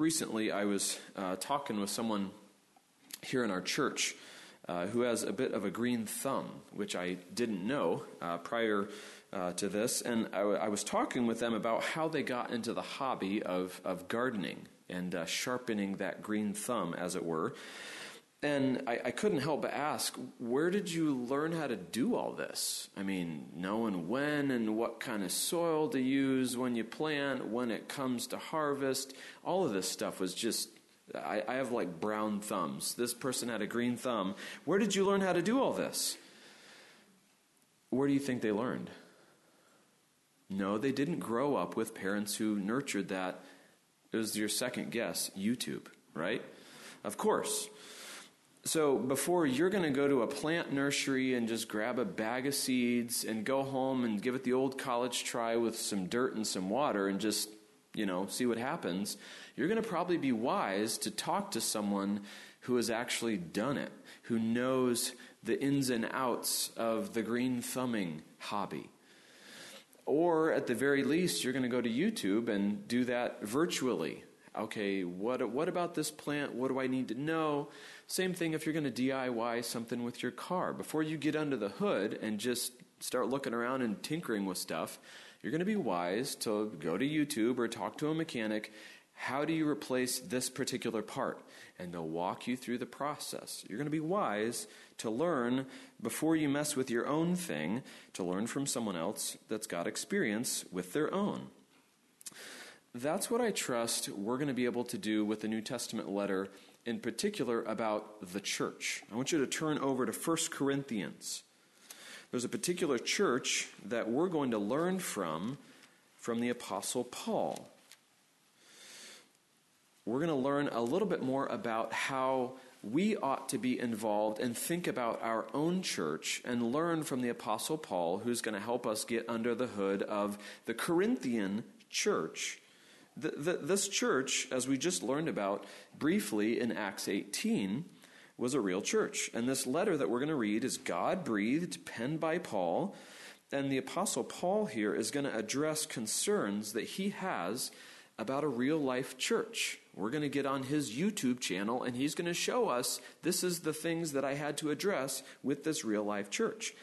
recently I was uh, talking with someone here in our church uh, who has a bit of a green thumb, which I didn't know uh, prior uh, to this. And I, w- I was talking with them about how they got into the hobby of, of gardening and uh, sharpening that green thumb, as it were. And I, I, couldn't help but ask, where did you learn how to do all this? I mean, knowing when and what kind of soil to use when you plant, when it comes to harvest, all of this stuff was just, I, I have like brown thumbs. This person had a green thumb. Where did you learn how to do all this? Where do you think they learned? No, they didn't grow up with parents who nurtured that. It was your second guess YouTube, right? Of course. So before you're going to go to a plant nursery and just grab a bag of seeds and go home and give it the old college try with some dirt and some water and just, you know, see what happens, you're going to probably be wise to talk to someone who has actually done it, who knows the ins and outs of the green thumbing hobby. Or at the very least, you're going to go to YouTube and do that virtually okay, what, what about this plant? What do I need to know? Same thing if you're going to DIY something with your car. Before you get under the hood and just start looking around and tinkering with stuff, you're going to be wise to go to YouTube or talk to a mechanic. How do you replace this particular part? And they'll walk you through the process. You're going to be wise to learn before you mess with your own thing, to learn from someone else that's got experience with their own. That's what I trust we're going to be able to do with the New Testament letter, in particular about the church. I want you to turn over to 1 Corinthians. There's a particular church that we're going to learn from from the Apostle Paul. We're going to learn a little bit more about how we ought to be involved and think about our own church and learn from the Apostle Paul, who's going to help us get under the hood of the Corinthian church this church, as we just learned about briefly in Acts 18, was a real church. And this letter that we're going to read is God breathed, penned by Paul. And the Apostle Paul here is going to address concerns that he has about a real life church. We're going to get on his YouTube channel and he's going to show us this is the things that I had to address with this real life church.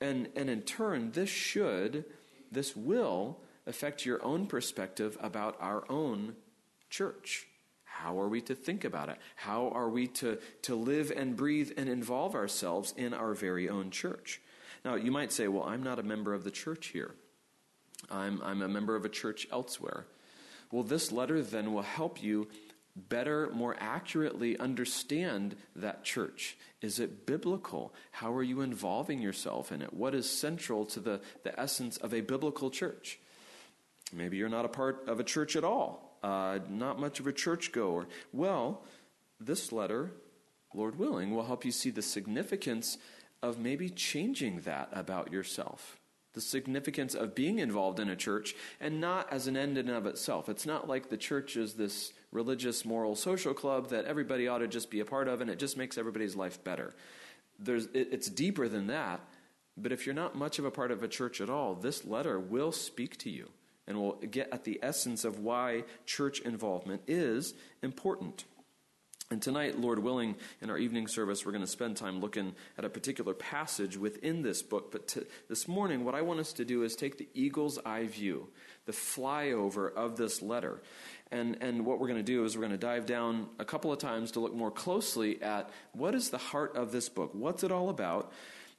And, and in turn, this should, this will affect your own perspective about our own church. How are we to think about it? How are we to, to live and breathe and involve ourselves in our very own church? Now, you might say, well, I'm not a member of the church here. I'm, I'm a member of a church elsewhere. Well, this letter then will help you better, more accurately understand that church. Is it biblical? How are you involving yourself in it? What is central to the, the essence of a biblical church? Maybe you're not a part of a church at all, uh, not much of a churchgoer. Well, this letter, Lord willing, will help you see the significance of maybe changing that about yourself. The significance of being involved in a church and not as an end in and of itself. It's not like the church is this religious, moral, social club that everybody ought to just be a part of and it just makes everybody's life better. There's, it, it's deeper than that. But if you're not much of a part of a church at all, this letter will speak to you and we'll get at the essence of why church involvement is important. And tonight, Lord willing, in our evening service, we're going to spend time looking at a particular passage within this book. But to, this morning, what I want us to do is take the eagle's eye view, the flyover of this letter. And, and what we're going to do is we're going to dive down a couple of times to look more closely at what is the heart of this book? What's it all about?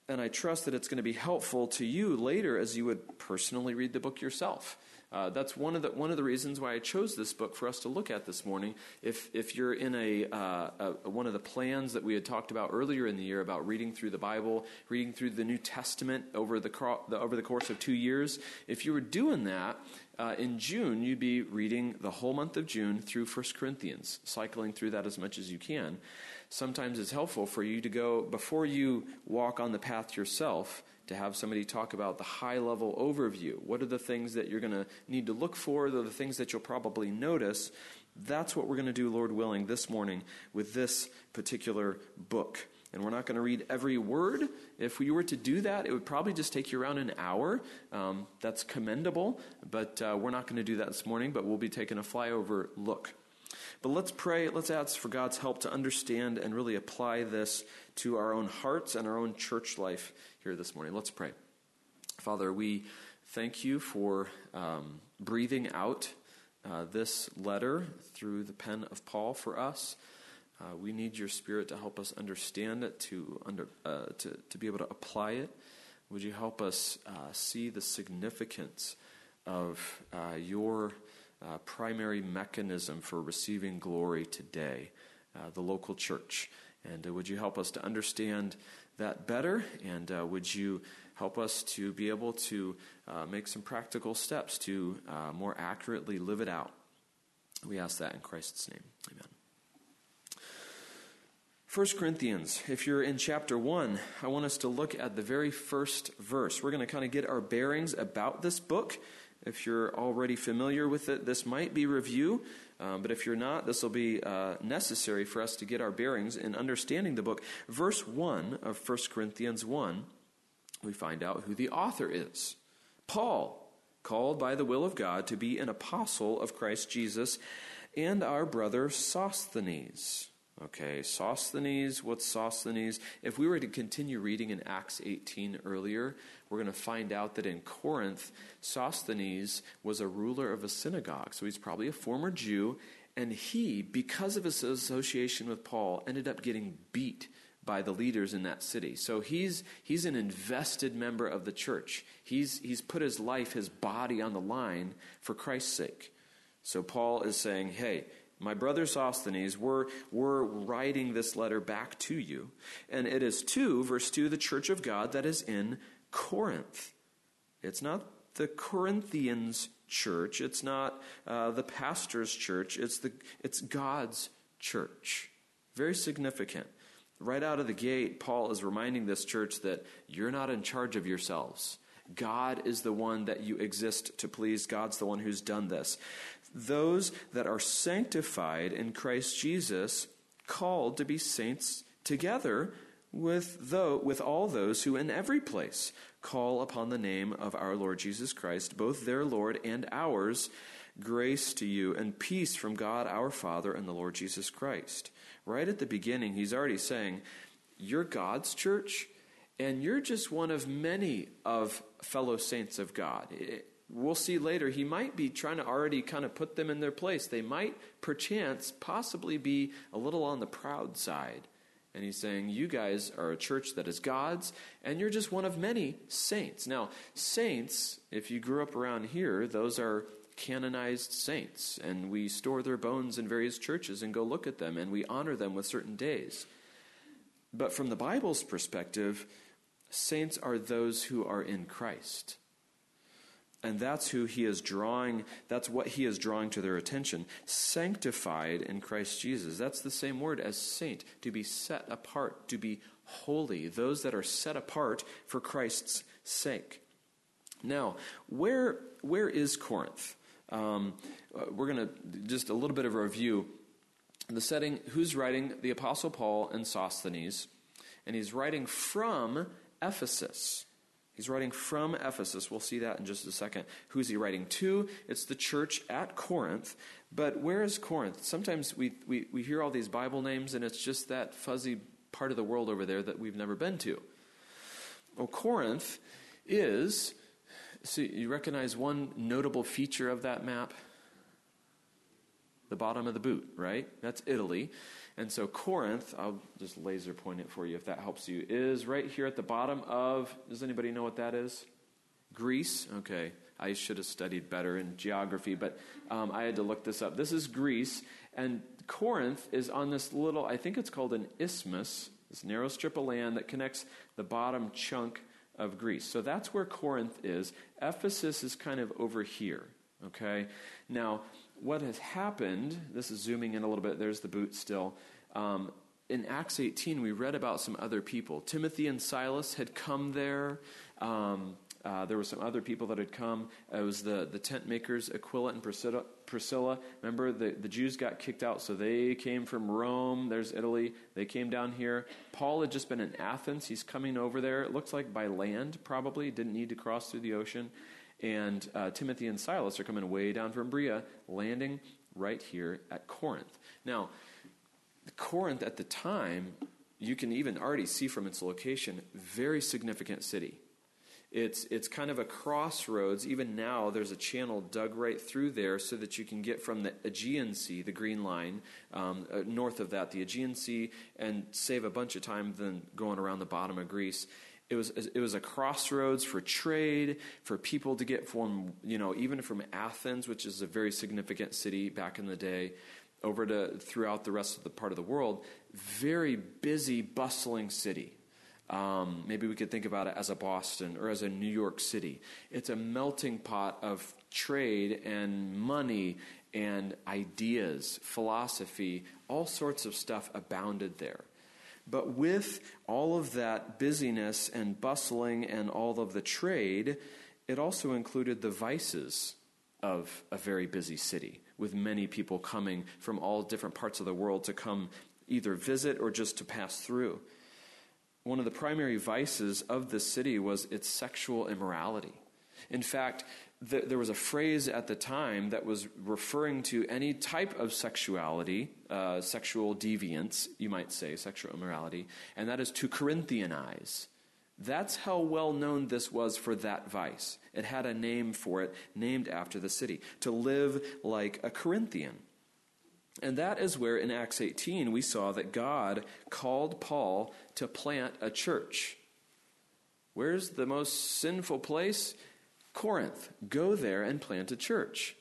And I trust that it's going to be helpful to you later as you would personally read the book yourself. Uh, that's one of the one of the reasons why I chose this book for us to look at this morning. If if you're in a, uh, a, one of the plans that we had talked about earlier in the year about reading through the Bible, reading through the New Testament over the, the over the course of two years, if you were doing that. Uh, in June, you'd be reading the whole month of June through 1 Corinthians, cycling through that as much as you can. Sometimes it's helpful for you to go, before you walk on the path yourself, to have somebody talk about the high level overview. What are the things that you're going to need to look for? Are the things that you'll probably notice? That's what we're going to do, Lord willing, this morning with this particular book. And we're not going to read every word. If we were to do that, it would probably just take you around an hour. Um, that's commendable, but uh, we're not going to do that this morning, but we'll be taking a flyover look. But let's pray, let's ask for God's help to understand and really apply this to our own hearts and our own church life here this morning. Let's pray. Father, we thank you for um, breathing out uh, this letter through the pen of Paul for us. Uh, we need your Spirit to help us understand it, to, under, uh, to, to be able to apply it. Would you help us uh, see the significance of uh, your uh, primary mechanism for receiving glory today, uh, the local church? And uh, would you help us to understand that better? And uh, would you help us to be able to make some practical steps to more accurately live it out? We ask that in Christ's name. Amen. 1 Corinthians, if you're in chapter 1, I want us to look at the very first verse. We're going to kind of get our bearings about this book. If you're already familiar with it, this might be review, um, but if you're not, this will be uh, necessary for us to get our bearings in understanding the book. Verse 1 of 1 Corinthians 1, we find out who the author is Paul, called by the will of God to be an apostle of Christ Jesus, and our brother Sosthenes Okay, Sosthenes, what's Sosthenes? If we were to continue reading in Acts 18 earlier, we're going to find out that in Corinth, Sosthenes was a ruler of a synagogue. So he's probably a former Jew, and he, because of his association with Paul, ended up getting beat by the leaders in that city. So he's, he's an invested member of the church. He's, he's put his life, his body on the line for Christ's sake. So Paul is saying, hey, my brother Sosthenes, we're, we're writing this letter back to you. And it is to, verse 2, the church of God that is in Corinth. It's not the Corinthians church, it's not uh, the pastor's church, it's, the, it's God's church. Very significant. Right out of the gate, Paul is reminding this church that you're not in charge of yourselves. God is the one that you exist to please. God's the one who's done this those that are sanctified in Christ Jesus, called to be saints together with, though, with all those who in every place call upon the name of our Lord Jesus Christ, both their Lord and ours. Grace to you and peace from God our Father and the Lord Jesus Christ. Right at the beginning, he's already saying, You're God's church, and you're just one of many of fellow saints of God we'll see later, he might be trying to already kind of put them in their place. They might, perchance, possibly be a little on the proud side. And he's saying, You guys are a church that is God's, and you're just one of many saints. Now, saints, if you grew up around here, those are canonized saints, and we store their bones in various churches and go look at them, and we honor them with certain days. But from the Bible's perspective, saints are those who are in Christ. And that's who he is drawing, that's what he is drawing to their attention. Sanctified in Christ Jesus. That's the same word as saint, to be set apart, to be holy, those that are set apart for Christ's sake. Now, where, where is Corinth? Um, uh, we're going to just a little bit of a review. The setting, who's writing? The Apostle Paul and Sosthenes. And he's writing from Ephesus. He's writing from Ephesus. We'll see that in just a second. Who's he writing to? It's the church at Corinth. But where is Corinth? Sometimes we, we, we hear all these Bible names, and it's just that fuzzy part of the world over there that we've never been to. Well, Corinth is, see, you recognize one notable feature of that map? The bottom of the boot, right? That's Italy. And so Corinth, I'll just laser point it for you if that helps you, is right here at the bottom of, does anybody know what that is? Greece? Okay. I should have studied better in geography, but um, I had to look this up. This is Greece, and Corinth is on this little, I think it's called an isthmus, this narrow strip of land that connects the bottom chunk of Greece. So that's where Corinth is. Ephesus is kind of over here, okay? Now, what has happened, this is zooming in a little bit, there's the boot still. Um, in Acts 18, we read about some other people. Timothy and Silas had come there. Um, uh, there were some other people that had come. It was the, the tent makers, Aquila and Priscilla. Priscilla. Remember, the, the Jews got kicked out, so they came from Rome. There's Italy. They came down here. Paul had just been in Athens. He's coming over there. It looks like by land, probably. Didn't need to cross through the ocean. And uh, Timothy and Silas are coming way down from Berea, landing right here at Corinth. Now, Corinth at the time, you can even already see from its location, very significant city. It's, it's kind of a crossroads. Even now, there's a channel dug right through there so that you can get from the Aegean Sea, the Green Line, um, uh, north of that, the Aegean Sea, and save a bunch of time than going around the bottom of Greece. It was, it was a crossroads for trade, for people to get from, you know, even from Athens, which is a very significant city back in the day, over to throughout the rest of the part of the world. Very busy, bustling city. Um, maybe we could think about it as a Boston or as a New York City. It's a melting pot of trade and money and ideas, philosophy, all sorts of stuff abounded there. But with all of that busyness and bustling and all of the trade, it also included the vices of a very busy city, with many people coming from all different parts of the world to come either visit or just to pass through one of the primary vices of this city was its sexual immorality. In fact, th- there was a phrase at the time that was referring to any type of sexuality, uh, sexual deviance, you might say, sexual immorality, and that is to Corinthianize. That's how well known this was for that vice. It had a name for it, named after the city, to live like a Corinthian. And that is where in Acts 18 we saw that God called Paul to plant a church. Where's the most sinful place? Corinth. Go there and plant a church.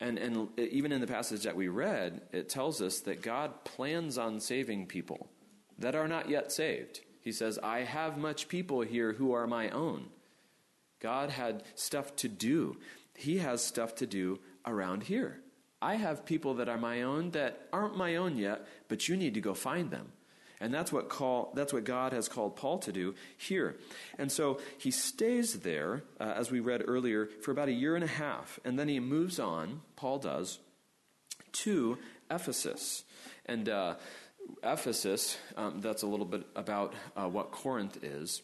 And, and even in the passage that we read, it tells us that God plans on saving people that are not yet saved. He says, I have much people here who are my own. God had stuff to do. He has stuff to do around here. I have people that are my own that aren't my own yet, but you need to go find them. And that's what, call, that's what God has called Paul to do here. And so he stays there, uh, as we read earlier, for about a year and a half. And then he moves on, Paul does, to Ephesus. And uh, Ephesus, um, that's a little bit about uh, what Corinth is.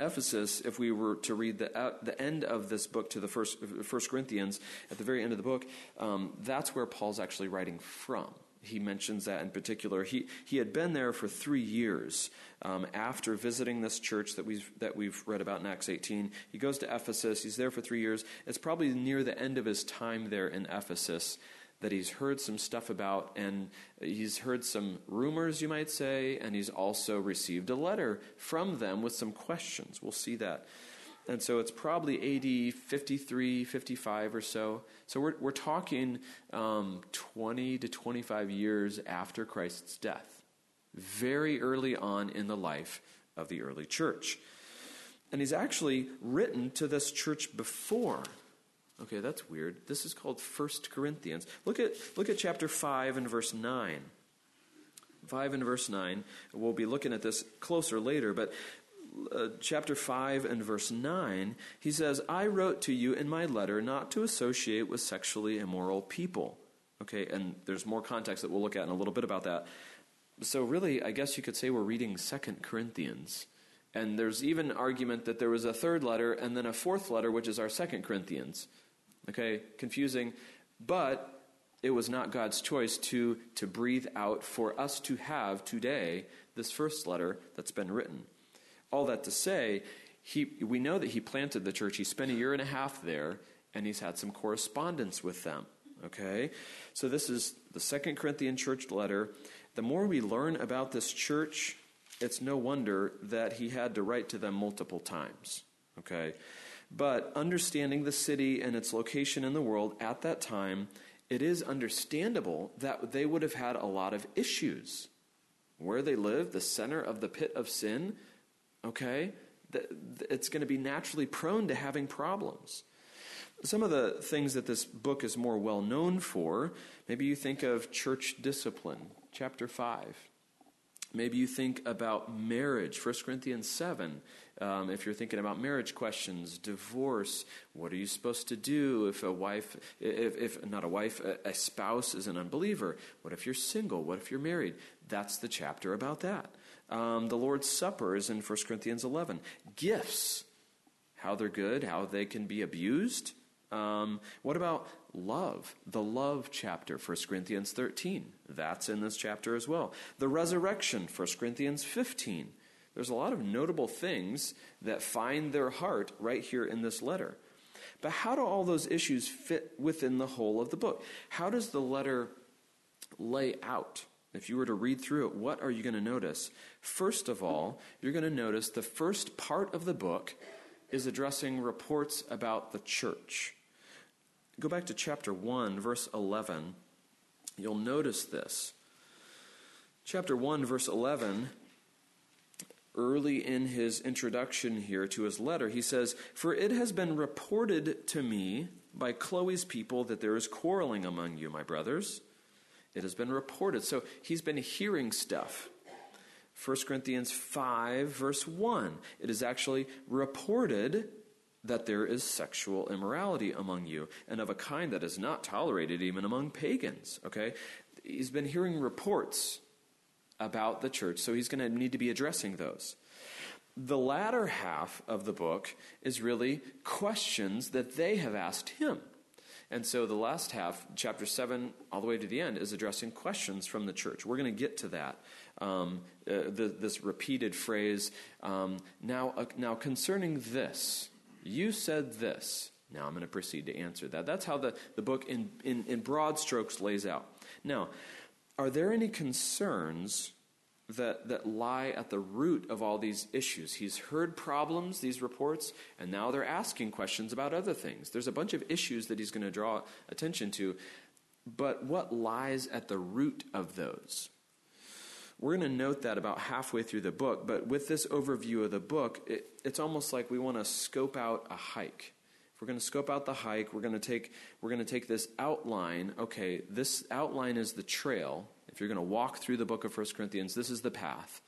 Ephesus, if we were to read the, uh, the end of this book to the first, first Corinthians, at the very end of the book, um, that's where Paul's actually writing from. He mentions that in particular. He, he had been there for three years um, after visiting this church that we've, that we've read about in Acts 18. He goes to Ephesus. He's there for three years. It's probably near the end of his time there in Ephesus that he's heard some stuff about, and he's heard some rumors, you might say, and he's also received a letter from them with some questions. We'll see that. And so it's probably AD 53, 55 or so. So we're, we're talking um, 20 to 25 years after Christ's death, very early on in the life of the early church. And he's actually written to this church before Okay, that's weird. This is called First Corinthians. Look at, look at chapter 5 and verse 9. 5 and verse 9. We'll be looking at this closer later, but uh, chapter 5 and verse 9, he says, I wrote to you in my letter not to associate with sexually immoral people. Okay, and there's more context that we'll look at in a little bit about that. So, really, I guess you could say we're reading Second Corinthians. And there's even argument that there was a third letter and then a fourth letter, which is our Second Corinthians. Okay, confusing, but it was not God's choice to, to breathe out for us to have today this first letter that's been written. All that to say, he, we know that he planted the church. He spent a year and a half there, and he's had some correspondence with them. Okay? So this is the Second Corinthian church letter. The more we learn about this church, it's no wonder that he had to write to them multiple times. Okay? But understanding the city and its location in the world at that time, it is understandable that they would have had a lot of issues. Where they live, the center of the pit of sin, okay, it's going to be naturally prone to having problems. Some of the things that this book is more well known for, maybe you think of church discipline, chapter 5. Maybe you think about marriage, 1 Corinthians 7. Um, if you're thinking about marriage questions, divorce, what are you supposed to do if a wife, if, if not a wife, a, a spouse is an unbeliever? What if you're single? What if you're married? That's the chapter about that. Um, the Lord's Supper is in 1 Corinthians 11. Gifts, how they're good, how they can be abused. Um, what about love, the love chapter, 1 Corinthians 13. That's in this chapter as well. The resurrection, 1 Corinthians 15. There's a lot of notable things that find their heart right here in this letter. But how do all those issues fit within the whole of the book? How does the letter lay out? If you were to read through it, what are you going to notice? First of all, you're going to notice the first part of the book is addressing reports about the church. Go back to chapter 1, verse 11. You'll notice this. Chapter 1, verse 11 early in his introduction here to his letter, he says, For it has been reported to me by Chloe's people that there is quarreling among you, my brothers. It has been reported. So he's been hearing stuff. 1 Corinthians 5, verse 1. It is actually reported that there is sexual immorality among you, and of a kind that is not tolerated even among pagans. Okay? He's been hearing reports about the church, so he's going to need to be addressing those. The latter half of the book is really questions that they have asked him. And so the last half, chapter 7, all the way to the end, is addressing questions from the church. We're going to get to that. Um, uh, the, this repeated phrase, um, now, uh, now concerning this, you said this. Now I'm going to proceed to answer that. That's how the, the book, in, in, in broad strokes, lays out. Now, are there any concerns that, that lie at the root of all these issues? He's heard problems, these reports, and now they're asking questions about other things. There's a bunch of issues that he's going to draw attention to, but what lies at the root of those? We're going to note that about halfway through the book, but with this overview of the book, it, it's almost like we want to scope out a hike If we're going to scope out the hike. We're going to take we're going to take this outline. Okay, this outline is the trail. If you're going to walk through the book of 1 Corinthians, this is the path.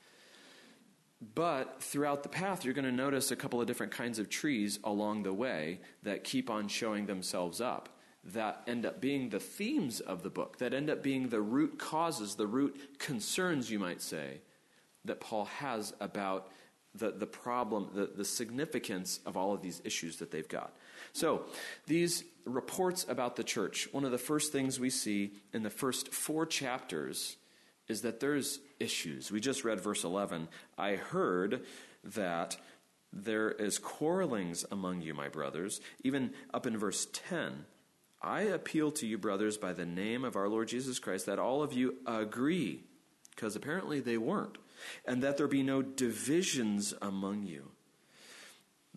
But throughout the path, you're going to notice a couple of different kinds of trees along the way that keep on showing themselves up, that end up being the themes of the book, that end up being the root causes, the root concerns, you might say, that Paul has about the, the problem, the, the significance of all of these issues that they've got. So, these reports about the church, one of the first things we see in the first four chapters is that there's issues. We just read verse 11. I heard that there is quarrelings among you, my brothers. Even up in verse 10, I appeal to you, brothers, by the name of our Lord Jesus Christ, that all of you agree, because apparently they weren't, and that there be no divisions among you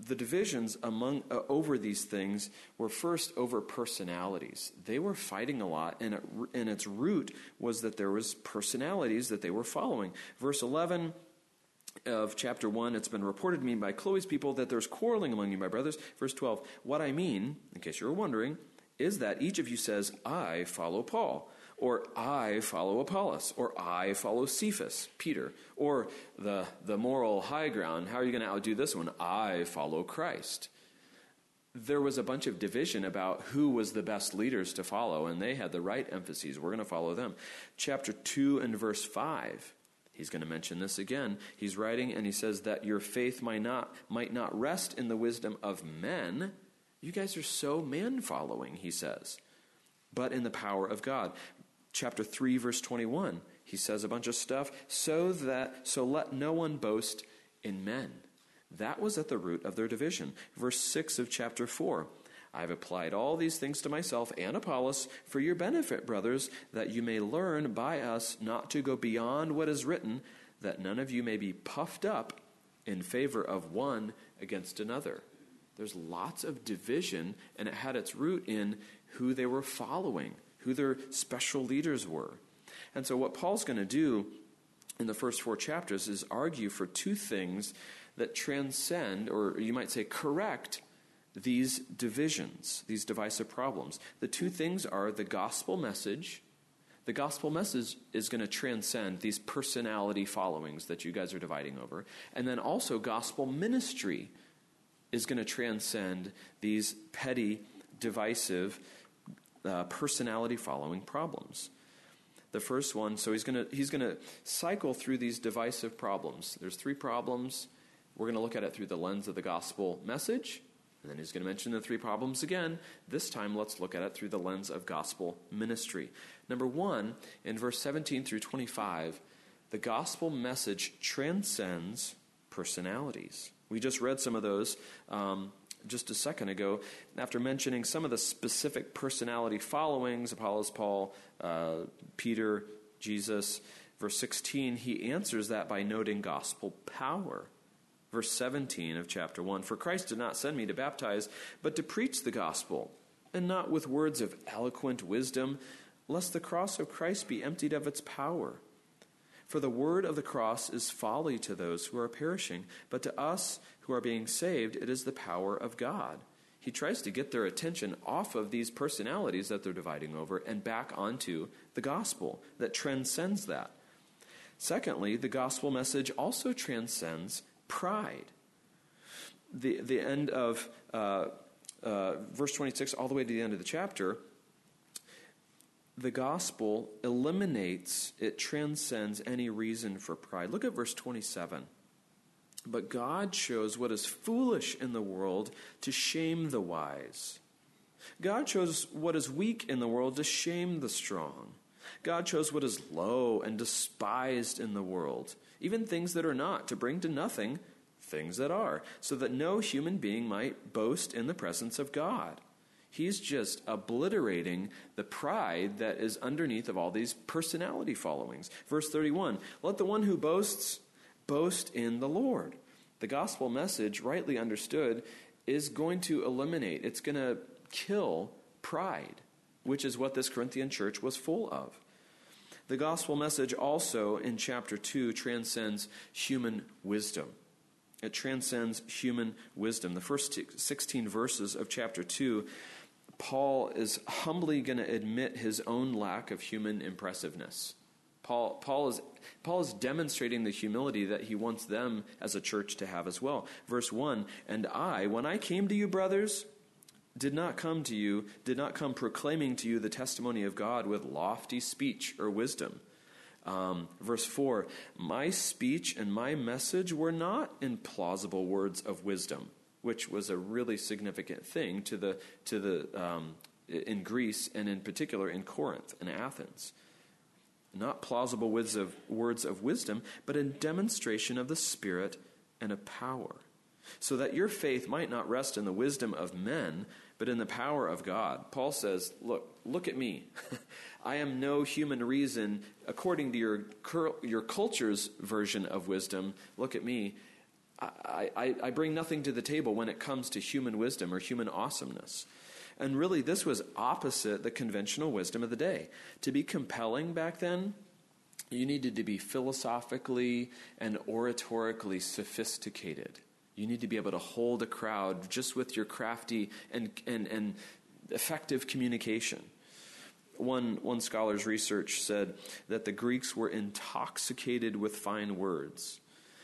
the divisions among uh, over these things were first over personalities. They were fighting a lot, and, it, and its root was that there was personalities that they were following. Verse 11 of chapter 1 it's been reported to me by chloe's people that there's quarreling among you my brothers verse 12 what i mean in case you're wondering is that each of you says i follow paul or I follow Apollos, or I follow Cephas, Peter, or the, the moral high ground. How are you going to outdo this one? I follow Christ. There was a bunch of division about who was the best leaders to follow, and they had the right emphases. We're going to follow them. Chapter 2 and verse 5. He's going to mention this again. He's writing and he says that your faith might not, might not rest in the wisdom of men. You guys are so man following, he says, but in the power of God chapter 3 verse 21 he says a bunch of stuff so that so let no one boast in men. That was at the root of their division. Verse 6 of chapter 4 I've applied all these things to myself and Apollos for your benefit, brothers, that you may learn by us not to go beyond what is written, that none of you may be puffed up in favor of one against another. There's lots of division, and it had its root in who they were following who their special leaders were. And so, what Paul's going to do in the first four chapters is argue for two things that transcend, or you might say, correct these divisions, these divisive problems. The two things are the gospel message. The gospel message is going to transcend these personality followings that you guys are dividing over. And then also, gospel ministry is going to transcend these petty, divisive uh, personality following problems. The first one, so he's going to he's going to cycle through these divisive problems. There's three problems. We're going to look at it through the lens of the gospel message, And then he's going to mention the three problems again. This time, let's look at it through the lens of gospel ministry. Number one, in verse 17 through 25, the gospel message transcends personalities. We just read some of those um, just a second ago. After mentioning some of the specific personality followings Apollos, Paul, uh, Peter, Jesus, verse 16, he answers that by noting gospel power. Verse 17 of chapter 1 For Christ did not send me to baptize, but to preach the gospel, and not with words of eloquent wisdom, lest the cross of Christ be emptied of its power. For the word of the cross is folly to those who are perishing, but to us who are being saved, it is the power of God. He tries to get their attention off of these personalities that they're dividing over and back onto the gospel that transcends that. Secondly, the gospel message also transcends pride. The, the end of uh, uh, verse 26, all the way to the end of the chapter, the gospel eliminates, it transcends any reason for pride. Look at verse 27. But God shows what is foolish in the world to shame the wise. God shows what is weak in the world to shame the strong. God shows what is low and despised in the world, even things that are not, to bring to nothing things that are, so that no human being might boast in the presence of God. He's just obliterating the pride that is underneath of all these personality followings. Verse 31 Let the one who boasts boast in the Lord. The gospel message, rightly understood, is going to eliminate, it's going to kill pride, which is what this Corinthian church was full of. The gospel message also in chapter 2 transcends human wisdom. It transcends human wisdom. The first 16 verses of chapter 2 Paul is humbly going to admit his own lack of human impressiveness. Paul, Paul, is, Paul is demonstrating the humility that he wants them as a church to have as well. Verse 1 And I, when I came to you, brothers, did not come to you, did not come proclaiming to you the testimony of God with lofty speech or wisdom. Um, verse 4 My speech and my message were not in plausible words of wisdom which was a really significant thing to the, to the, um, in Greece and in particular in Corinth and Athens. Not plausible words of, words of wisdom, but a demonstration of the Spirit and of power, so that your faith might not rest in the wisdom of men, but in the power of God. Paul says, Look, look at me. I am no human reason according to your, your culture's version of wisdom. Look at me. I, I, bring nothing to the table when it comes to human wisdom or human awesomeness. And really, this was opposite the conventional wisdom of the day. To be compelling back then, you needed to be philosophically and oratorically sophisticated. You need to be able to hold a crowd just with your crafty and, and, and effective communication. One, one scholar's research said that the Greeks were intoxicated with fine words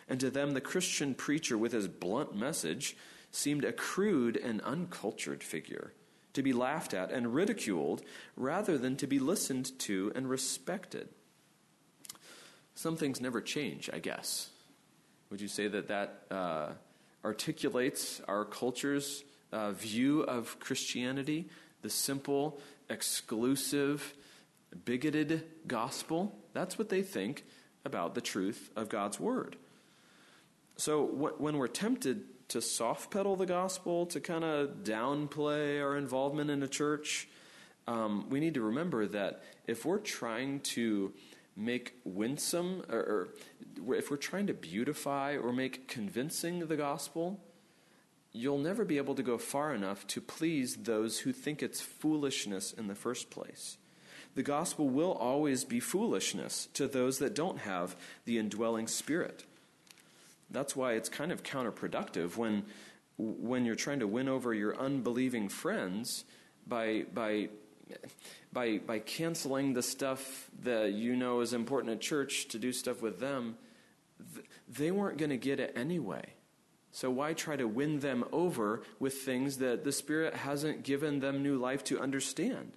and to them the Christian preacher with his blunt message seemed a crude and uncultured figure, to be laughed at and ridiculed rather than to be listened to and respected. Some things never change, I guess. Would you say that that uh, articulates our culture's uh, view of Christianity, the simple, exclusive, bigoted gospel? That's what they think about the truth of God's Word. So when we're tempted to soft pedal the gospel, to kind of downplay our involvement in a church, um, we need to remember that if we're trying to make winsome, or, or if we're trying to beautify or make convincing the gospel, you'll never be able to go far enough to please those who think it's foolishness in the first place. The gospel will always be foolishness to those that don't have the indwelling spirit. That's why it's kind of counterproductive when, when you're trying to win over your unbelieving friends by, by, by, by canceling the stuff that you know is important at church to do stuff with them. They weren't going to get it anyway. So why try to win them over with things that the Spirit hasn't given them new life to understand?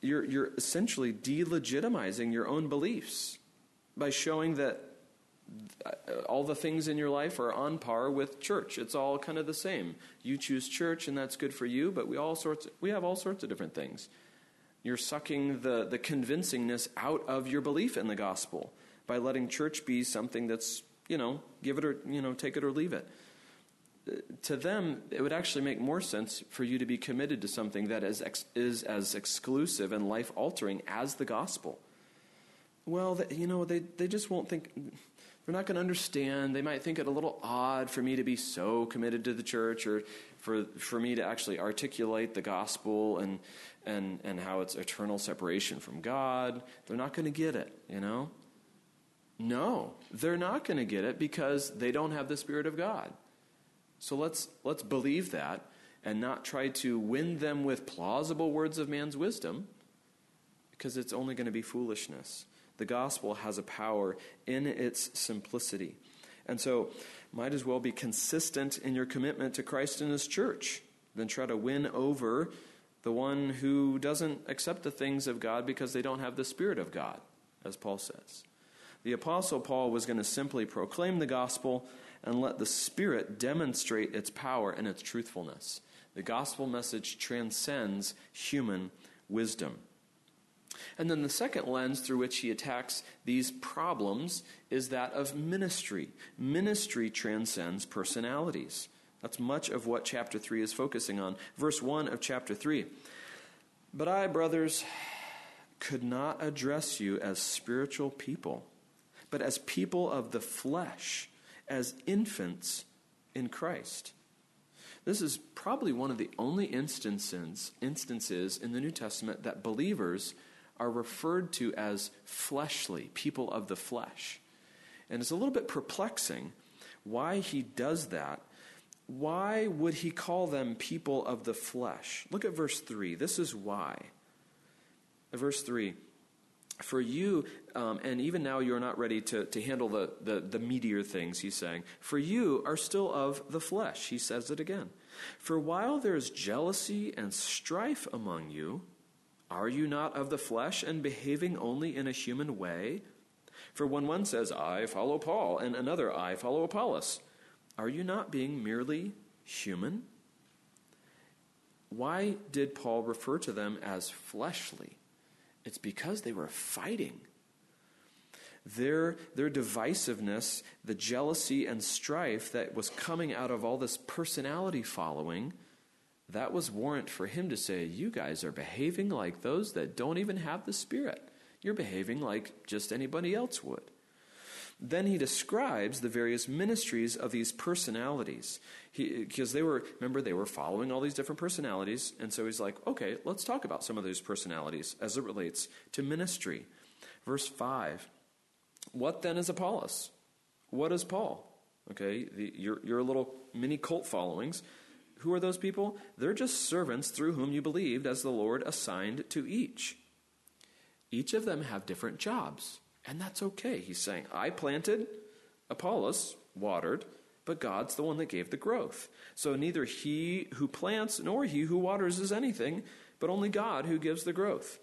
You're, you're essentially delegitimizing your own beliefs by showing that all the things in your life are on par with church. It's all kind of the same. You choose church, and that's good for you. But we all sorts we have all sorts of different things. You're sucking the the convincingness out of your belief in the gospel by letting church be something that's you know give it or you know take it or leave it. To them, it would actually make more sense for you to be committed to something that is ex, is as exclusive and life altering as the gospel. Well, you know, they, they just won't think they're not going to understand. They might think it a little odd for me to be so committed to the church or for, for me to actually articulate the gospel and, and, and how it's eternal separation from God. They're not going to get it, you know? No, they're not going to get it because they don't have the Spirit of God. So let's, let's believe that and not try to win them with plausible words of man's wisdom because it's only going to be foolishness. The gospel has a power in its simplicity. And so, might as well be consistent in your commitment to Christ and His church than try to win over the one who doesn't accept the things of God because they don't have the Spirit of God, as Paul says. The Apostle Paul was going to simply proclaim the gospel and let the Spirit demonstrate its power and its truthfulness. The gospel message transcends human wisdom. And then the second lens through which he attacks these problems is that of ministry. Ministry transcends personalities. That's much of what chapter 3 is focusing on. Verse 1 of chapter 3. But I, brothers, could not address you as spiritual people, but as people of the flesh, as infants in Christ. This is probably one of the only instances, instances in the New Testament that believers are referred to as fleshly, people of the flesh. And it's a little bit perplexing why he does that. Why would he call them people of the flesh? Look at verse 3. This is why. Verse 3 For you, um, and even now you're not ready to, to handle the, the, the meatier things, he's saying. For you are still of the flesh. He says it again. For while there is jealousy and strife among you, are you not of the flesh and behaving only in a human way? For when one says, I follow Paul, and another, I follow Apollos, are you not being merely human? Why did Paul refer to them as fleshly? It's because they were fighting. Their, their divisiveness, the jealousy and strife that was coming out of all this personality following, that was warrant for him to say, You guys are behaving like those that don't even have the Spirit. You're behaving like just anybody else would. Then he describes the various ministries of these personalities. Because they were, remember, they were following all these different personalities. And so he's like, okay, let's talk about some of those personalities as it relates to ministry. Verse 5 What then is Apollos? What is Paul? Okay, the, your, your little mini cult followings who are those people? They're just servants through whom you believed as the Lord assigned to each. Each of them have different jobs, and that's okay. He's saying, I planted, Apollos watered, but God's the one that gave the growth. So neither he who plants nor he who waters is anything, but only God who gives the growth.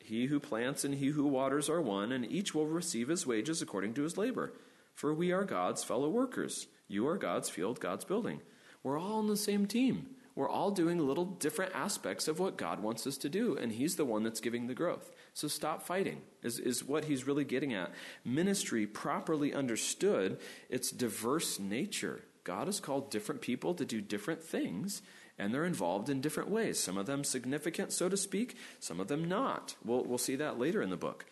He who plants and he who waters are one, and each will receive his wages according to his labor. For we are God's fellow workers. You are God's field, God's building. We're all on the same team. We're all doing little different aspects of what God wants us to do, and He's the one that's giving the growth. So stop fighting, is, is what He's really getting at. Ministry, properly understood, its diverse nature. God has called different people to do different things, and they're involved in different ways. Some of them significant, so to speak, some of them not. We'll, we'll see that later in the book.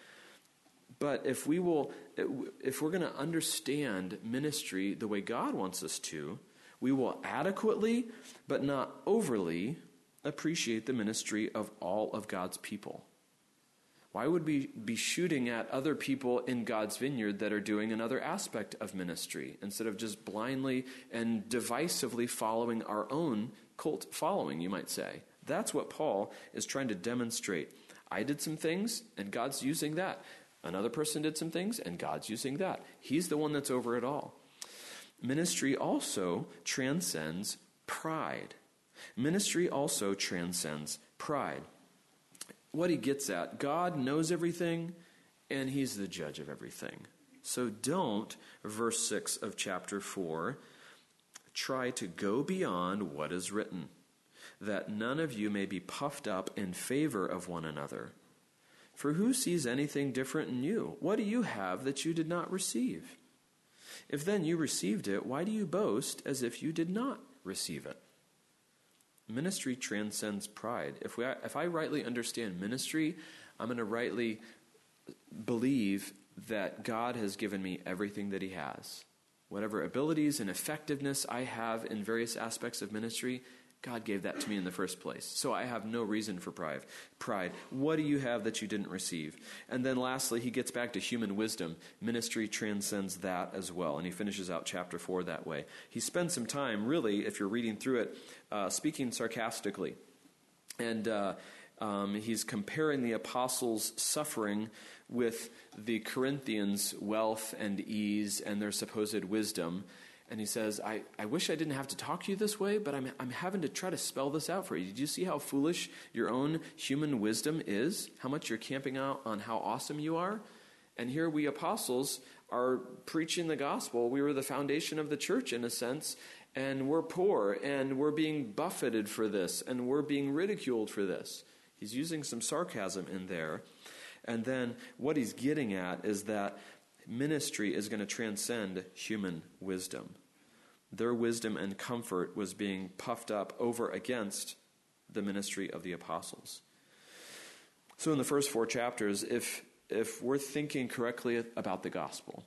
But if we will, if we're going to understand ministry the way God wants us to, we will adequately, but not overly, appreciate the ministry of all of God's people. Why would we be shooting at other people in God's vineyard that are doing another aspect of ministry instead of just blindly and divisively following our own cult following, you might say? That's what Paul is trying to demonstrate. I did some things, and God's using that. Another person did some things, and God's using that. He's the one that's over it all. Ministry also transcends pride. Ministry also transcends pride. What he gets at God knows everything, and he's the judge of everything. So don't, verse 6 of chapter 4, try to go beyond what is written, that none of you may be puffed up in favor of one another. For who sees anything different in you? What do you have that you did not receive? If then you received it, why do you boast as if you did not receive it? Ministry transcends pride. If, we, if I rightly understand ministry, I'm going to rightly believe that God has given me everything that He has. Whatever abilities and effectiveness I have in various aspects of ministry, God gave that to me in the first place. So I have no reason for pride. Pride. What do you have that you didn't receive? And then lastly, he gets back to human wisdom. Ministry transcends that as well. And he finishes out chapter 4 that way. He spends some time, really, if you're reading through it, uh, speaking sarcastically. And uh, um, he's comparing the apostles' suffering with the Corinthians' wealth and ease and their supposed wisdom. And he says, I, I wish I didn't have to talk to you this way, but I'm, I'm having to try to spell this out for you. Did you see how foolish your own human wisdom is? How much you're camping out on how awesome you are? And here we apostles are preaching the gospel. We were the foundation of the church in a sense, and we're poor, and we're being buffeted for this, and we're being ridiculed for this. He's using some sarcasm in there. And then what he's getting at is that ministry is going to transcend human wisdom. Their wisdom and comfort was being puffed up over against the ministry of the apostles. So, in the first four chapters, if, if we're thinking correctly about the gospel,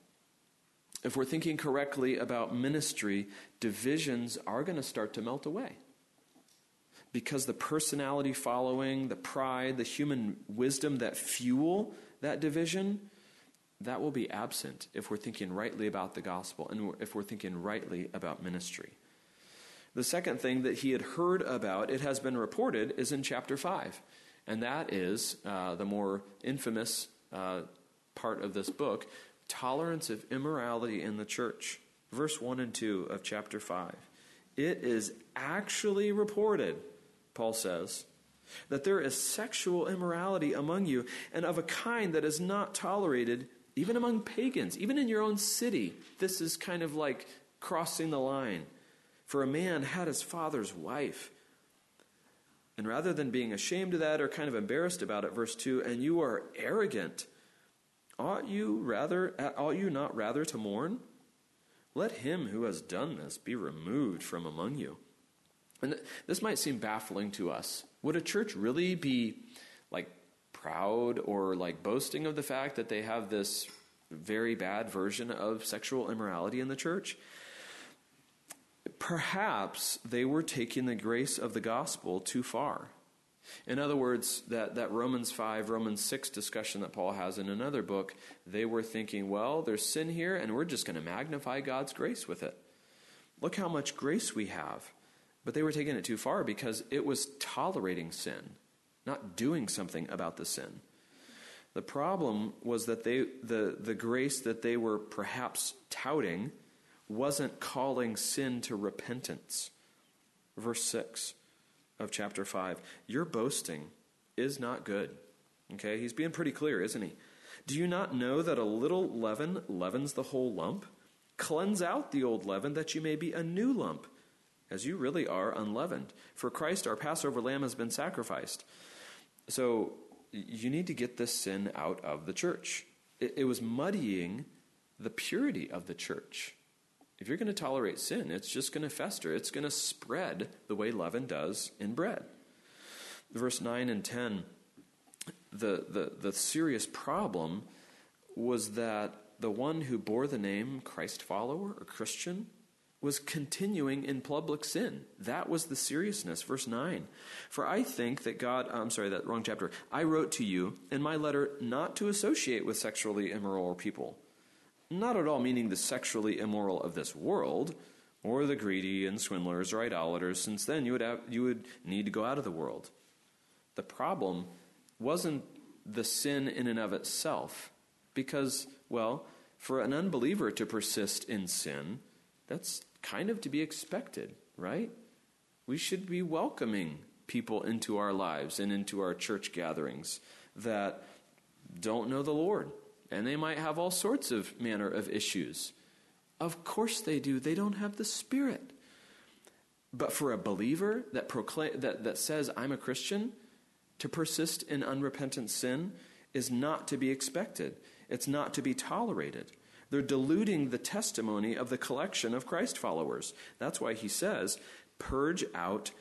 if we're thinking correctly about ministry, divisions are going to start to melt away because the personality following, the pride, the human wisdom that fuel that division, that will be absent if we're thinking rightly about the gospel and if we're thinking rightly about ministry. The second thing that he had heard about, it has been reported, is in chapter 5. And that is uh, the more infamous uh, part of this book tolerance of immorality in the church. Verse 1 and 2 of chapter 5. It is actually reported Paul says, that there is sexual immorality among you, and of a kind that is not tolerated even among pagans, even in your own city. This is kind of like crossing the line. For a man had his father's wife. And rather than being ashamed of that or kind of embarrassed about it, verse 2, and you are arrogant, ought you rather ought you not rather to mourn? Let him who has done this be removed from among you. And this might seem baffling to us. Would a church really be proud or like boasting of the fact that they have this very bad version of sexual immorality in the church? Perhaps they were taking the grace of the gospel too far. In other words, that, that Romans 5, Romans 6 discussion that Paul has in another book, they were thinking, well, there's sin here, and we're just going to magnify God's grace with it. Look how much grace we have. But they were taking it too far because it was tolerating sin, not doing something about the sin. The problem was that they, the, the grace that they were perhaps touting wasn't calling sin to repentance. Verse 6 of chapter 5 Your boasting is not good. Okay, he's being pretty clear, isn't he? Do you not know that a little leaven leavens the whole lump? Cleanse out the old leaven that you may be a new lump as you really are unleavened. For Christ, our Passover lamb, has been sacrificed. So you need to get this sin out of the church. It, it was muddying the purity of the church. If you're going to tolerate sin, it's just going to fester. It's going to spread the way leaven does in bread. Verse 9 and 10, the, the, the serious problem was that the one who bore the name Christ follower or Christian was continuing in public sin. That was the seriousness. Verse 9. For I think that God, uh, I'm sorry, that wrong chapter. I wrote to you in my letter not to associate with sexually immoral people. Not at all meaning the sexually immoral of this world, or the greedy and swindlers or idolaters, since then you would, have, you would need to go out of the world. The problem wasn't the sin in and of itself, because, well, for an unbeliever to persist in sin, that's kind of to be expected, right? We should be welcoming people into our lives and into our church gatherings that don't know the Lord. and they might have all sorts of manner of issues. Of course they do. They don't have the Spirit. But for a believer that, proclaim, that, that says, I'm a Christian, to persist in unrepentant sin is not to be expected. It's not to be tolerated. They're diluting the testimony of the collection of Christ followers. That's why he says, Purge out,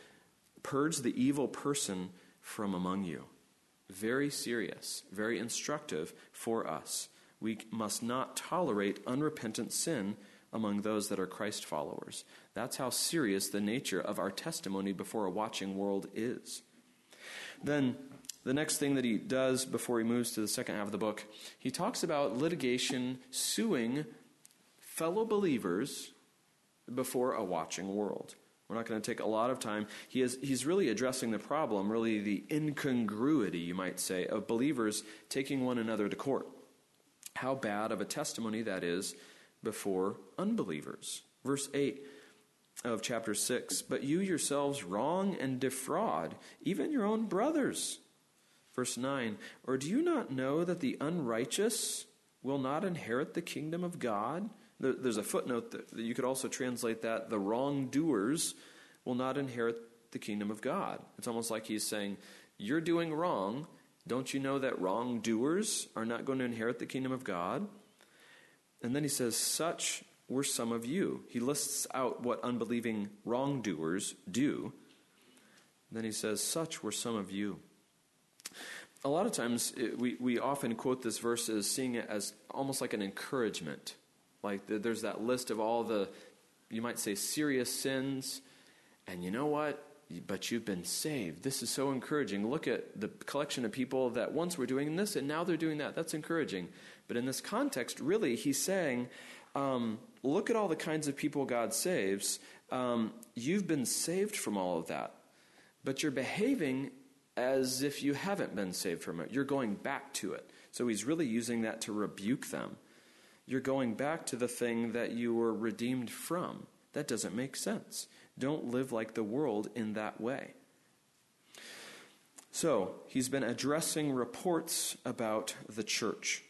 purge the evil person from among you. Very serious, very instructive for us. We must not tolerate unrepentant sin among those that are Christ followers. That's how serious the nature of our testimony before a watching world is. Then, the next thing that he does before he moves to the second half of the book, he talks about litigation suing fellow believers before a watching world. We're not going to take a lot of time. He is, he's really addressing the problem, really the incongruity, you might say, of believers taking one another to court. How bad of a testimony that is before unbelievers. Verse 8 of chapter 6 But you yourselves wrong and defraud, even your own brothers. Verse 9 Or do you not know that the unrighteous will not inherit the kingdom of God? There's a footnote that you could also translate that the wrongdoers will not inherit the kingdom of God. It's almost like he's saying, You're doing wrong. Don't you know that wrongdoers are not going to inherit the kingdom of God? And then he says, Such were some of you. He lists out what unbelieving wrongdoers do. Then he says, Such were some of you. A lot of times it, we, we often quote this verse as seeing it as almost like an encouragement. Like the, there's that list of all the, you might say, serious sins. And you know what? But you've been saved. This is so encouraging. Look at the collection of people that once were doing this and now they're doing that. That's encouraging. But in this context, really, he's saying, um, look at all the kinds of people God saves. Um, you've been saved from all of that, but you're behaving as if you haven't been saved from it. You're going back to it. So he's really using that to rebuke them. You're going back to the thing that you were redeemed from. That doesn't make sense. Don't live like the world in that way. So, he's been addressing reports about the church.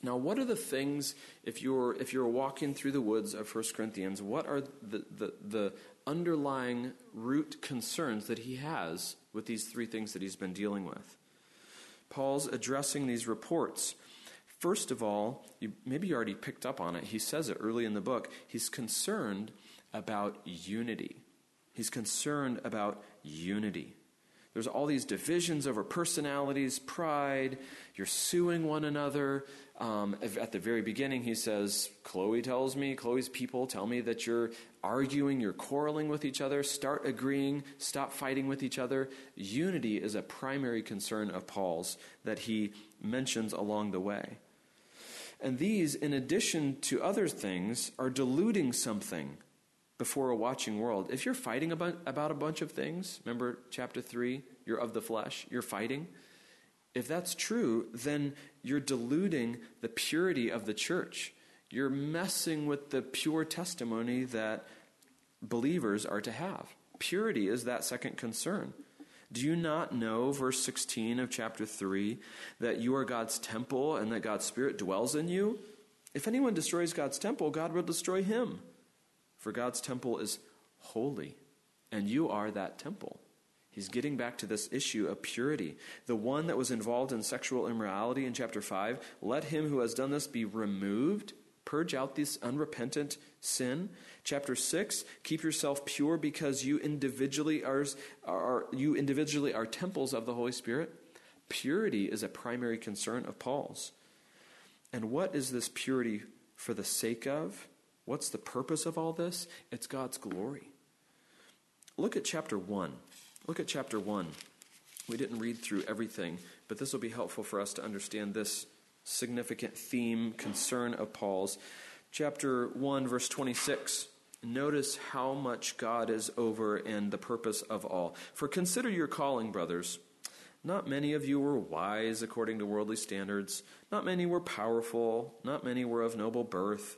Now, what are the things, if you're, if you're walking through the woods of 1 Corinthians, what are the, the, the underlying root concerns that he has with these three things that he's been dealing with? Paul's addressing these reports. First of all, you, maybe you already picked up on it. He says it early in the book. He's concerned about unity. He's concerned about unity. There's all these divisions over personalities, pride. You're suing one another. Um, at the very beginning, he says, Chloe tells me, Chloe's people tell me that you're arguing, you're quarreling with each other. Start agreeing, stop fighting with each other. Unity is a primary concern of Paul's that he mentions along the way. And these, in addition to other things, are diluting something before a watching world. If you're fighting about, about a bunch of things, remember chapter 3, you're of the flesh, you're fighting. If that's true, then you're diluting the purity of the church. You're messing with the pure testimony that believers are to have. Purity is that second concern. Do you not know, verse 16 of chapter 3, that you are God's temple and that God's Spirit dwells in you? If anyone destroys God's temple, God will destroy him. For God's temple is holy, and you are that temple. He's getting back to this issue of purity. The one that was involved in sexual immorality in chapter 5, let him who has done this be removed. Purge out this unrepentant sin. Chapter 6, keep yourself pure because you individually are, are, you individually are temples of the Holy Spirit. Purity is a primary concern of Paul's. And what is this purity for the sake of? What's the purpose of all this? It's God's glory. Look at chapter 1. Look at chapter 1. We didn't read through everything, but this will be helpful for us to understand this significant theme, concern of Paul's. Chapter 1, verse 26. Notice how much God is over and the purpose of all. For consider your calling, brothers. Not many of you were wise according to worldly standards. Not many were powerful. Not many were of noble birth.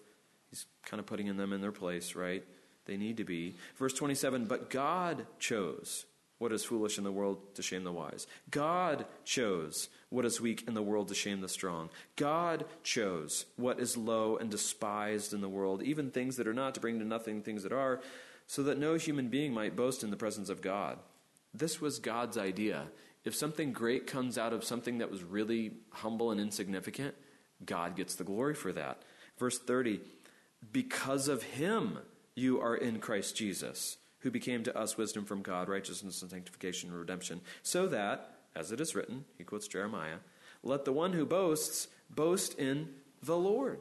He's kind of putting them in their place, right? They need to be. Verse 27 But God chose what is foolish in the world to shame the wise. God chose what is weak in the world to shame the strong. God chose what is low and despised in the world, even things that are not, to bring to nothing things that are, so that no human being might boast in the presence of God. This was God's idea. If something great comes out of something that was really humble and insignificant, God gets the glory for that. Verse 30 Because of him you are in Christ Jesus who became to us wisdom from God, righteousness and sanctification and redemption, so that, as it is written, he quotes Jeremiah, let the one who boasts boast in the Lord.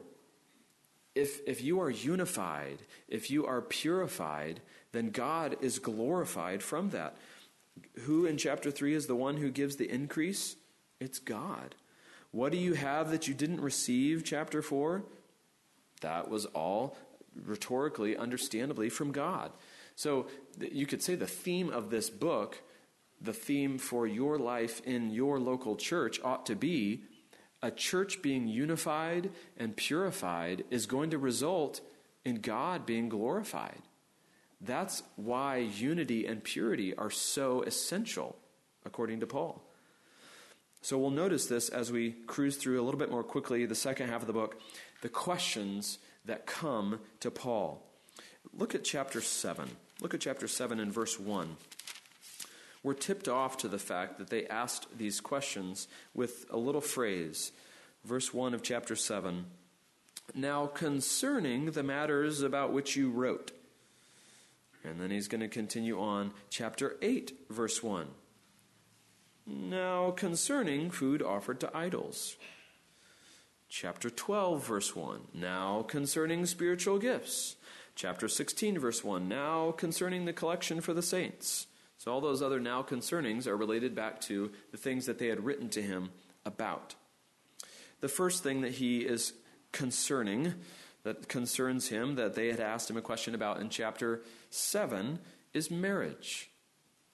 If, if you are unified, if you are purified, then God is glorified from that. Who in chapter 3 is the one who gives the increase? It's God. What do you have that you didn't receive, chapter 4? That was all rhetorically, understandably, from God. So you could say the theme of this book, the theme for your life in your local church ought to be a church being unified and purified is going to result in God being glorified. That's why unity and purity are so essential, according to Paul. So we'll notice this as we cruise through a little bit more quickly the second half of the book, the questions that come to Paul. Look at chapter 7. Look at chapter 7 and verse 1. We're tipped off to the fact that they asked these questions with a little phrase. Verse 1 of chapter 7 Now concerning the matters about which you wrote. And then he's going to continue on, chapter 8, verse 1. Now concerning food offered to idols. Chapter 12, verse 1. Now concerning spiritual gifts chapter 16, verse 1. Now concerning the collection for the saints. So all those other now concernings are related back to the things that they had written to him about. The first thing that he is concerning, that concerns him, that they had asked him a question about in chapter 7, is marriage.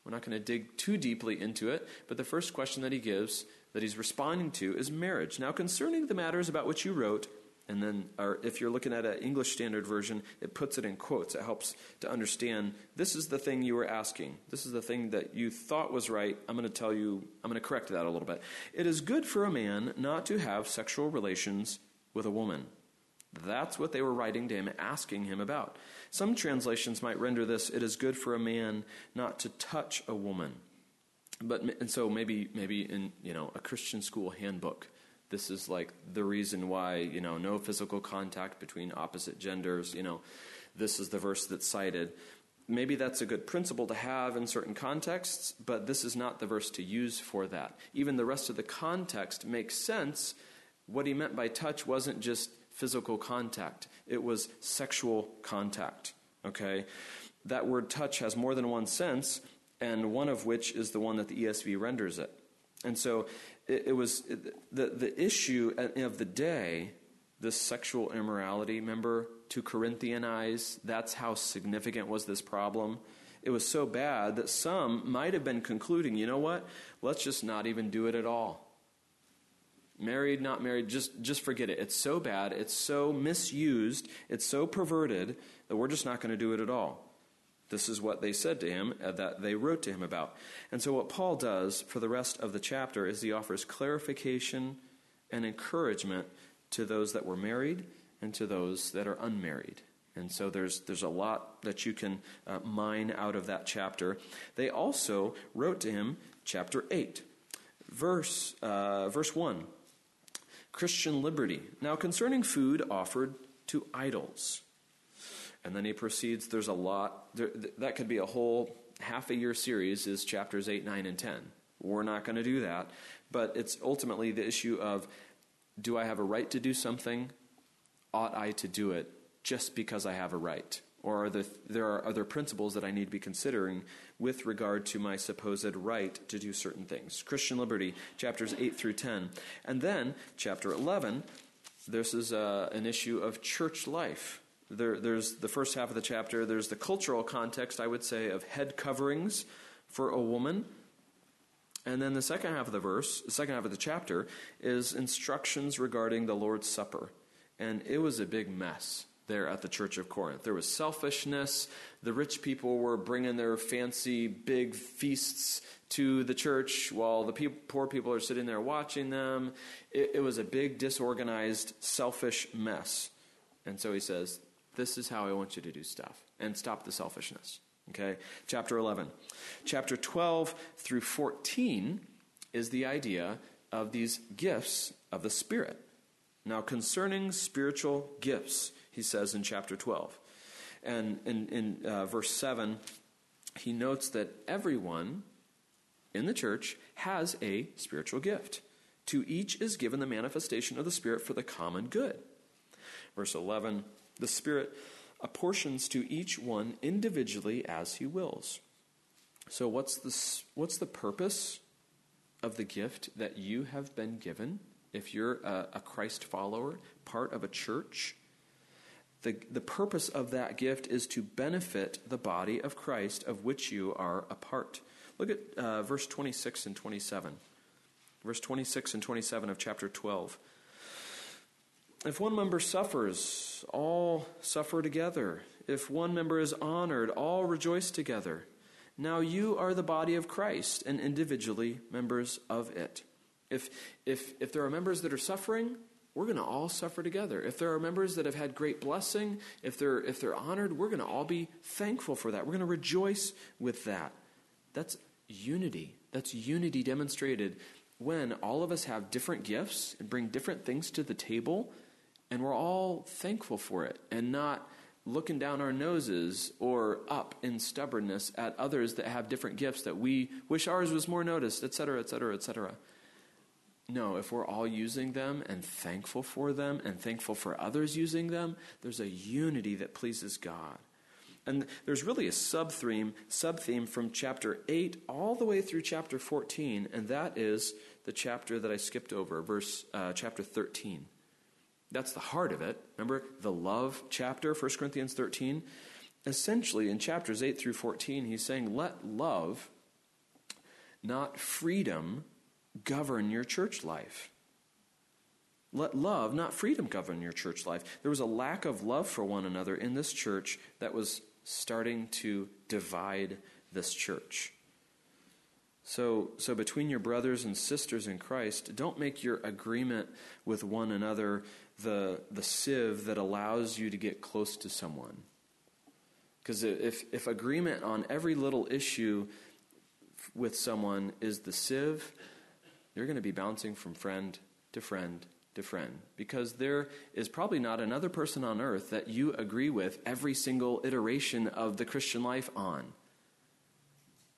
We're not going to dig too deeply into it, but the first question that he gives, that he's responding to, is marriage. Now, concerning the matters about which you wrote, and then or if you're looking at an English Standard Version, it puts it in quotes. It helps to understand this is the thing you were asking. This is the thing that you thought was right. I'm going to tell you, I'm going to correct that a little bit. It is good for a man not to have sexual relations with a woman. That's what they were writing to him, asking him about. Some translations might render this it is good for a man not to touch a woman. But and so maybe maybe in you know a Christian school handbook this is like the reason why, you know, no physical contact between opposite genders, you know, this is the verse that's cited. Maybe that's a good principle to have in certain contexts, but this is not the verse to use for that. Even the rest of the context makes sense. What he meant by touch wasn't just physical contact, it was sexual contact. Okay? That word touch has more than one sense, and one of which is the one that the ESV renders it. And so it, it was the, the issue of the day, this sexual immorality, remember, to Corinthianize, that's how significant was this problem. It was so bad that some might have been concluding, you know what? Let's just not even do it at all. Married, not married, just, just forget it. It's so bad, it's so misused, it's so perverted that we're just not going to do it at all. This is what they said to him, uh, that they wrote to him about. And so, what Paul does for the rest of the chapter is he offers clarification and encouragement to those that were married and to those that are unmarried. And so there's, there's a lot that you can uh, mine out of that chapter. They also wrote to him, chapter 8, verse, uh, verse 1 Christian liberty. Now, concerning food offered to idols. And then he proceeds, there's a lot, there, that could be a whole half a year series, is chapters 8, 9, and 10. We're not going to do that. But it's ultimately the issue of do I have a right to do something? Ought I to do it just because I have a right? Or are there, there are other principles that I need to be considering with regard to my supposed right to do certain things? Christian liberty, chapters 8 through 10. And then, chapter 11, this is uh, an issue of church life. There, there's the first half of the chapter, there's the cultural context, I would say, of head coverings for a woman. And then the second half of the verse, the second half of the chapter, is instructions regarding the Lord's Supper. And it was a big mess. there at the church of Corinth. There was selfishness. The rich people were bringing their fancy big feasts to the church while the poor people are sitting there watching them. It, it was a big, disorganized, selfish mess. And so he says, This is how I want you to do stuff. And stop the selfishness. Okay? Chapter 11. Chapter 12 through 14 is the idea of these gifts of the Spirit. Now, concerning spiritual gifts, he says in chapter 12. And in, in uh, verse 7, he notes that everyone in the church has a spiritual gift. To each is given the manifestation of the Spirit for the common good. Verse 11, the Spirit apportions to each one individually as he wills. So, what's the, what's the purpose of the gift that you have been given? If you're a, a Christ follower, part of a church, the, the purpose of that gift is to benefit the body of Christ of which you are a part. Look at uh, verse 26 and 27. Verse 26 and 27 of chapter 12. If one member suffers, all suffer together. If one member is honored, all rejoice together. Now you are the body of Christ and individually members of it. If, if, if there are members that are suffering, we're going to all suffer together. If there are members that have had great blessing, if they're, if they're honored, we're going to all be thankful for that. We're going to rejoice with that. That's unity. That's unity demonstrated when all of us have different gifts and bring different things to the table, and we're all thankful for it and not looking down our noses or up in stubbornness at others that have different gifts that we wish ours was more noticed, etc., etc., etc. No, if we're all using them and thankful for them and thankful for others using them, there's a unity that pleases God. And there's really a sub theme, sub theme from chapter 8 all the way through chapter 14, and that is the chapter that I skipped over, verse uh, chapter 13. That's the heart of it. Remember the love chapter, 1 Corinthians 13? Essentially, in chapters 8 through 14, he's saying, let love, not freedom, govern your church life. Let love, not freedom, govern your church life. There was a lack of love for one another in this church that was starting to divide this church. So, so between your brothers and sisters in Christ, don't make your agreement with one another the, the sieve that allows you to get close to someone. Because if, if agreement on every little issue with someone is the sieve, you're going to be bouncing from friend to friend to friend because there is probably not another person on earth that you agree with every single iteration of the Christian life on.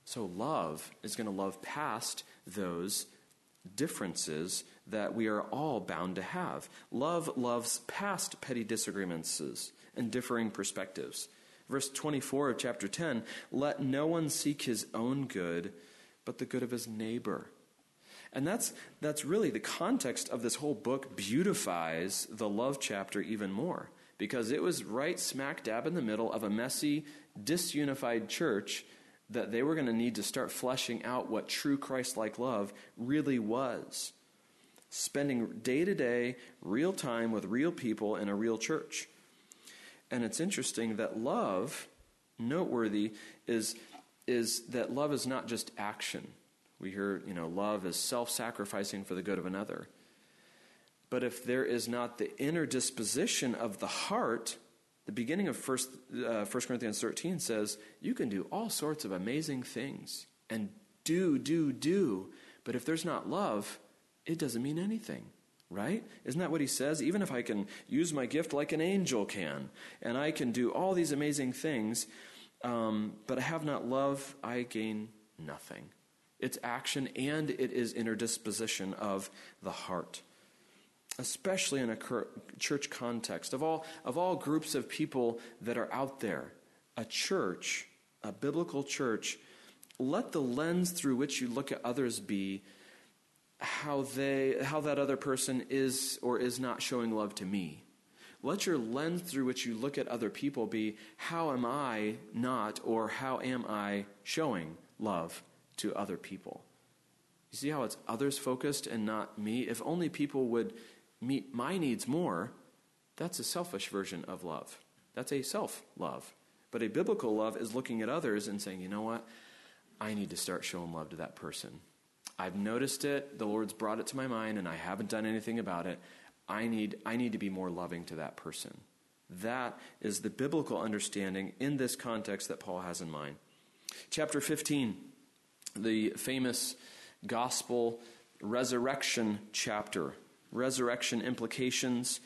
So, love is going to love past those differences that we are all bound to have. Love loves past petty disagreements and differing perspectives. Verse 24 of chapter 10 let no one seek his own good, but the good of his neighbor. And that's, that's really the context of this whole book beautifies the love chapter even more because it was right smack dab in the middle of a messy, disunified church that they were going to need to start fleshing out what true Christ like love really was. Spending day to day, real time with real people in a real church. And it's interesting that love, noteworthy, is, is that love is not just action. We hear, you know, love is self sacrificing for the good of another. But if there is not the inner disposition of the heart, the beginning of 1, uh, 1 Corinthians 13 says, you can do all sorts of amazing things and do, do, do. But if there's not love, it doesn't mean anything, right? Isn't that what he says? Even if I can use my gift like an angel can, and I can do all these amazing things, um, but I have not love, I gain nothing. It's action and it is inner disposition of the heart. Especially in a church context. Of all, of all groups of people that are out there, a church, a biblical church, let the lens through which you look at others be how they how that other person is or is not showing love to me let your lens through which you look at other people be how am i not or how am i showing love to other people. You see how it's others focused and not me? If only people would meet my needs more, That's a selfish version of love. That's a self love. But a biblical love is looking at others and saying, you know what? I need to start showing love to that person. I've noticed it. The Lord's brought it to my mind, and I haven't done anything about it. I need, I need to be more loving to that person. That is the biblical understanding in this context that Paul has in mind. Chapter 15, the famous gospel resurrection chapter, resurrection implications.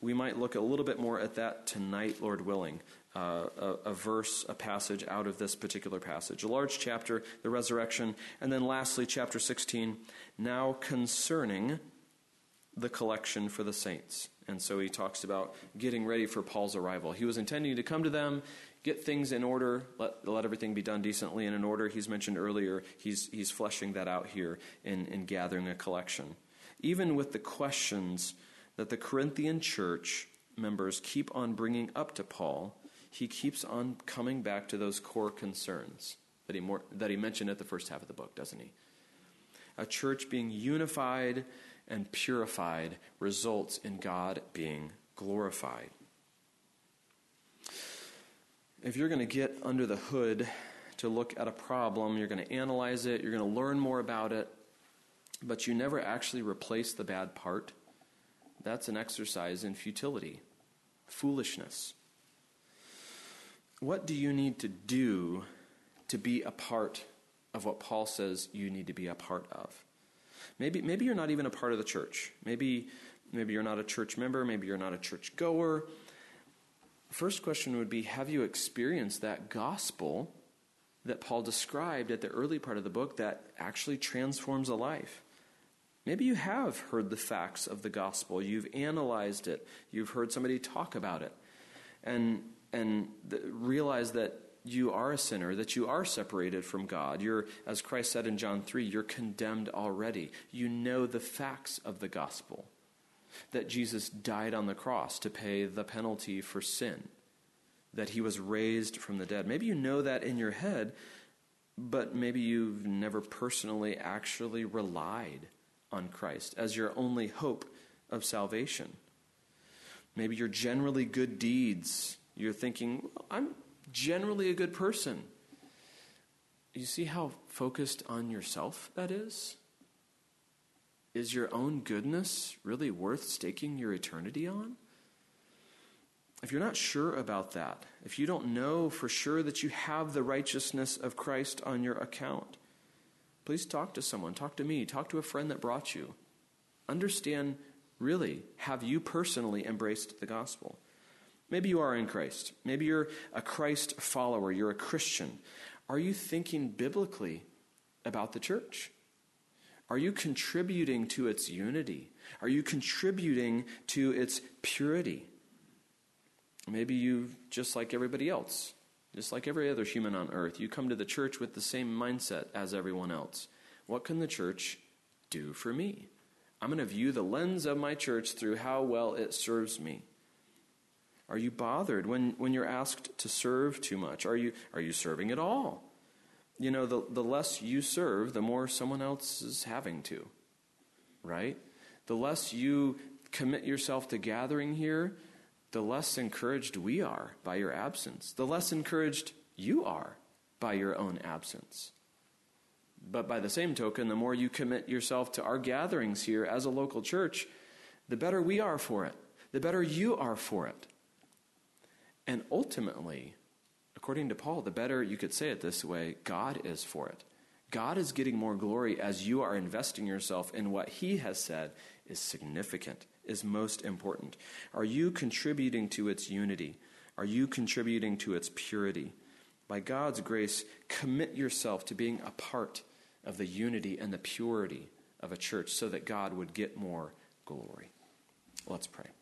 We might look a little bit more at that tonight, Lord willing. Uh, a, a, verse, a passage out of this particular passage. A large chapter, the resurrection. And then lastly, chapter 16, now concerning the collection for the saints. And so he talks about getting ready for Paul's arrival. He was intending to come to them, get things in order, let, let everything be done decently and in order. He's mentioned earlier, he's, he's fleshing that out here in, in gathering a collection. Even with the questions that the Corinthian church members keep on bringing up to Paul, he keeps on coming back to those core concerns that he, more, that he mentioned at the first half of the book, doesn't he? A church being unified and purified results in God being glorified. If you're going to get under the hood to look at a problem, you're going to analyze it, you're going to learn more about it, but you never actually replace the bad part, that's an exercise in futility, foolishness. What do you need to do to be a part of what Paul says you need to be a part of? Maybe, maybe you're not even a part of the church. Maybe, maybe you're not a church member. Maybe you're not a church goer. First question would be Have you experienced that gospel that Paul described at the early part of the book that actually transforms a life? Maybe you have heard the facts of the gospel. You've analyzed it. You've heard somebody talk about it. And, and the, realize that you are a sinner, that you are separated from God. You're, as Christ said in John 3, you're condemned already. You know the facts of the gospel that Jesus died on the cross to pay the penalty for sin, that he was raised from the dead. Maybe you know that in your head, but maybe you've never personally actually relied on Christ as your only hope of salvation. Maybe your generally good deeds, you're thinking, well, I'm generally a good person. You see how focused on yourself that is? Is your own goodness really worth staking your eternity on? If you're not sure about that, if you don't know for sure that you have the righteousness of Christ on your account, please talk to someone. Talk to me. Talk to a friend that brought you. Understand really, have you personally embraced the gospel? Maybe you are in Christ. Maybe you're a Christ follower. You're a Christian. Are you thinking biblically about the church? Are you contributing to its unity? Are you contributing to its purity? Maybe you, just like everybody else, just like every other human on earth, you come to the church with the same mindset as everyone else. What can the church do for me? I'm going to view the lens of my church through how well it serves me. Are you bothered when, when you're asked to serve too much? Are you, are you serving at all? You know, the, the less you serve, the more someone else is having to, right? The less you commit yourself to gathering here, the less encouraged we are by your absence. The less encouraged you are by your own absence. But by the same token, the more you commit yourself to our gatherings here as a local church, the better we are for it, the better you are for it. And ultimately, according to Paul, the better you could say it this way God is for it. God is getting more glory as you are investing yourself in what he has said is significant, is most important. Are you contributing to its unity? Are you contributing to its purity? By God's grace, commit yourself to being a part of the unity and the purity of a church so that God would get more glory. Let's pray.